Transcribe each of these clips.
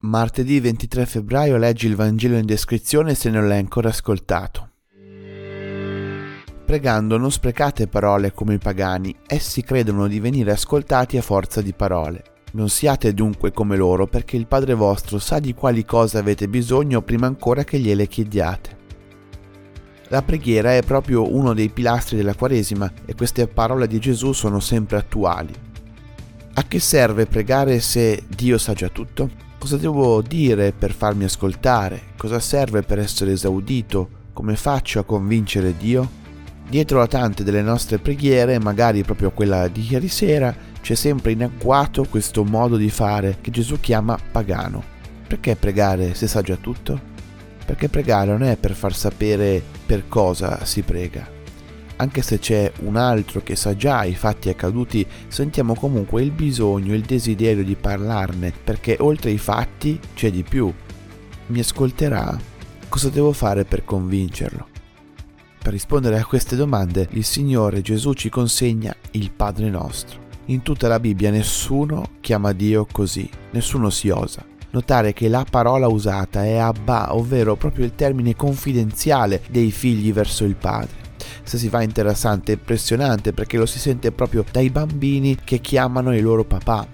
Martedì 23 febbraio leggi il Vangelo in descrizione se non l'hai ancora ascoltato. Pregando non sprecate parole come i pagani, essi credono di venire ascoltati a forza di parole. Non siate dunque come loro, perché il Padre vostro sa di quali cose avete bisogno prima ancora che gliele chiediate. La preghiera è proprio uno dei pilastri della Quaresima e queste parole di Gesù sono sempre attuali. A che serve pregare se Dio sa già tutto? Cosa devo dire per farmi ascoltare? Cosa serve per essere esaudito? Come faccio a convincere Dio? Dietro a tante delle nostre preghiere, magari proprio quella di ieri sera, c'è sempre in agguato questo modo di fare che Gesù chiama pagano. Perché pregare se sa già tutto? Perché pregare non è per far sapere per cosa si prega, anche se c'è un altro che sa già i fatti accaduti, sentiamo comunque il bisogno, il desiderio di parlarne, perché oltre ai fatti c'è di più. Mi ascolterà? Cosa devo fare per convincerlo? Per rispondere a queste domande, il Signore Gesù ci consegna il Padre nostro. In tutta la Bibbia nessuno chiama Dio così, nessuno si osa. Notare che la parola usata è Abba, ovvero proprio il termine confidenziale dei figli verso il Padre se si fa interessante, impressionante perché lo si sente proprio dai bambini che chiamano il loro papà.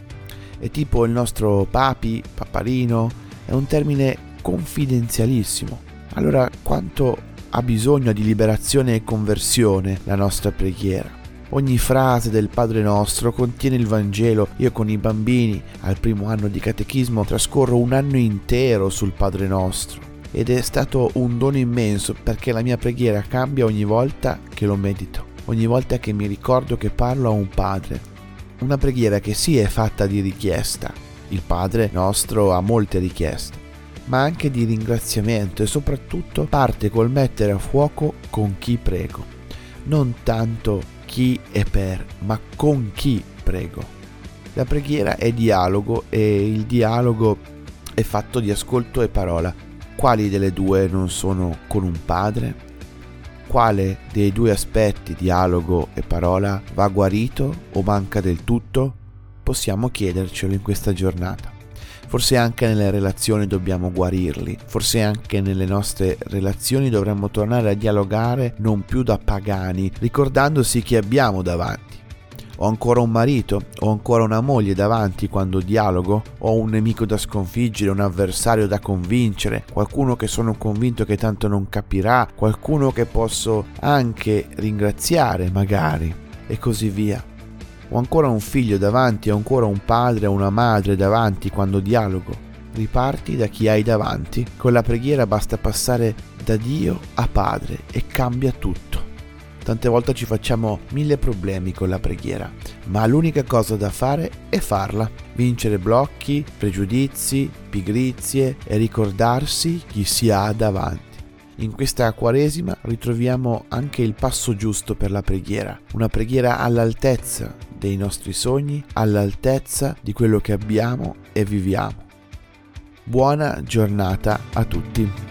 È tipo il nostro papi, paparino, è un termine confidenzialissimo. Allora quanto ha bisogno di liberazione e conversione la nostra preghiera? Ogni frase del Padre nostro contiene il Vangelo. Io con i bambini al primo anno di catechismo trascorro un anno intero sul Padre nostro ed è stato un dono immenso perché la mia preghiera cambia ogni volta che lo medito, ogni volta che mi ricordo che parlo a un padre. Una preghiera che sì è fatta di richiesta, il Padre nostro ha molte richieste, ma anche di ringraziamento e soprattutto parte col mettere a fuoco con chi prego. Non tanto chi e per, ma con chi prego. La preghiera è dialogo e il dialogo è fatto di ascolto e parola quali delle due non sono con un padre? Quale dei due aspetti, dialogo e parola, va guarito o manca del tutto? Possiamo chiedercelo in questa giornata. Forse anche nelle relazioni dobbiamo guarirli, forse anche nelle nostre relazioni dovremmo tornare a dialogare non più da pagani, ricordandosi chi abbiamo davanti ho ancora un marito, ho ancora una moglie davanti quando dialogo, ho un nemico da sconfiggere, un avversario da convincere, qualcuno che sono convinto che tanto non capirà, qualcuno che posso anche ringraziare magari e così via. Ho ancora un figlio davanti, ho ancora un padre o una madre davanti quando dialogo. Riparti da chi hai davanti. Con la preghiera basta passare da Dio a Padre e cambia tutto. Tante volte ci facciamo mille problemi con la preghiera, ma l'unica cosa da fare è farla. Vincere blocchi, pregiudizi, pigrizie e ricordarsi chi si ha davanti. In questa Quaresima ritroviamo anche il passo giusto per la preghiera, una preghiera all'altezza dei nostri sogni, all'altezza di quello che abbiamo e viviamo. Buona giornata a tutti.